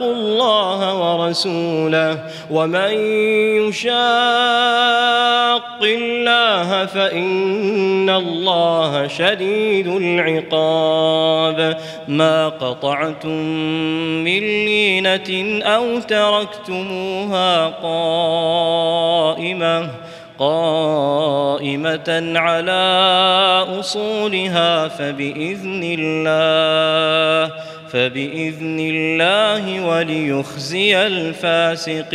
الله ورسوله ومن يشاق الله فإن الله شديد العقاب. ما قطعتم من لينة أو تركتموها قائمة قائمة على أصولها فبإذن الله. فبإذن الله وليخزي الفاسقين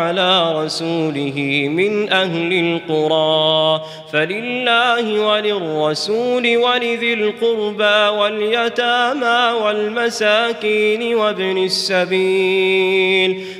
على رسوله من أهل القرى فلله وللرسول ولذي القربى واليتامى والمساكين وابن السبيل.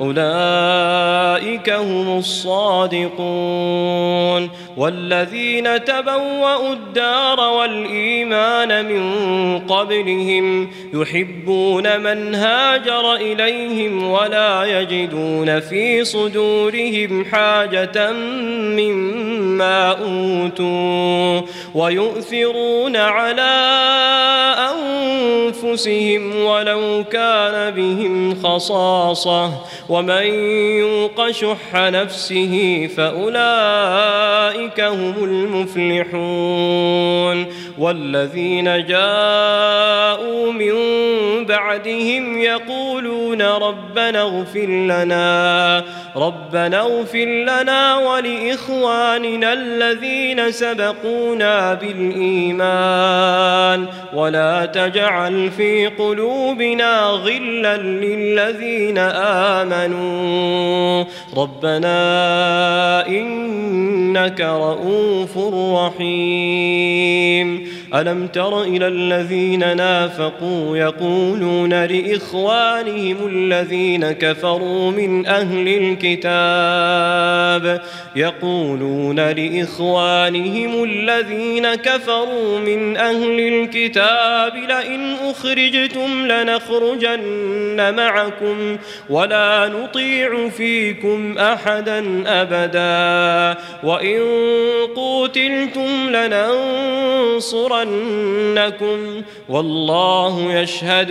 أولئك هم الصادقون والذين تبوأوا الدار والإيمان من قبلهم يحبون من هاجر إليهم ولا يجدون في صدورهم حاجة مما أوتوا ويؤثرون على أنفسهم ولو كان بهم خصاصة ومن يوق شح نفسه فأولئك هم المفلحون والذين جاءوا من بعدهم يقولون ربنا اغفر لنا ربنا اغفر لنا ولإخواننا الذين سبقونا بالإيمان ولا تجعل في قلوبنا غلا للذين آمنوا ربنا إنك رؤوف رحيم. ألم تر إلى الذين نافقوا يقولون لإخوانهم الذين كفروا من أهل الكتاب يقولون لإخوانهم الذين كفروا من أهل الكتاب لئن أخرجتم لنخرجن معكم ولا نطيع فيكم أحدا أبدا وإن قوتلتم لننصرن لينصرنكم والله يشهد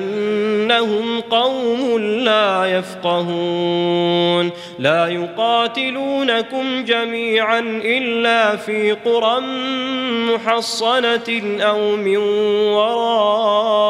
بأنهم قوم لا يفقهون لا يقاتلونكم جميعا إلا في قرى محصنة أو من وراء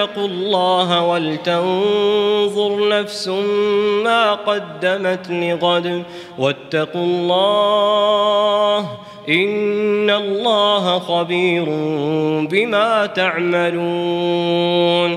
آمنوا اتقوا الله ولتنظر نفس ما قدمت لغد. واتقوا الله إن الله خبير بما تعملون.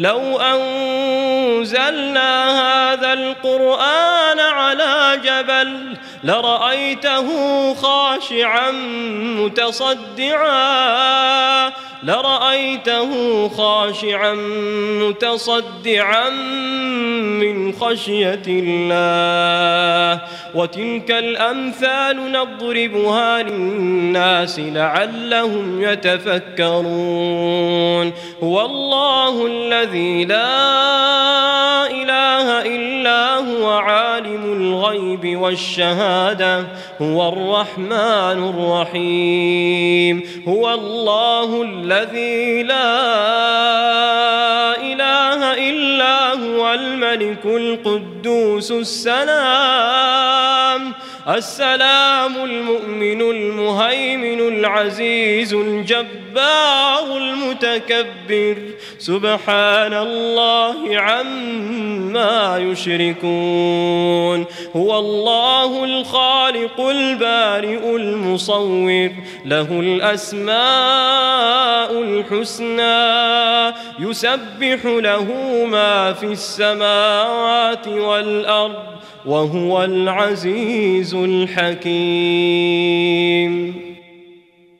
لو أنزلنا هذا القرآن على جبل لرأيته خاشعا متصدعا لرأيته خاشعا متصدعا من خشية الله. وتلك الأمثال نضربها للناس لعلهم يتفكرون. هو الله الذي لا إله إلا هو عالم الغيب والشهادة. هو الرحمن الرحيم. هو الله الذي لا إله إلا هو الملك القدوس السلام. السلام المؤمن المهيمن العزيز الجبار المتكبر. سبحان الله عما يشركون. هو الله الخالق البارئ المصور. له الأسماء الحسنى. يسبح له ما في السماوات والأرض. وهو العزيز الحكيم.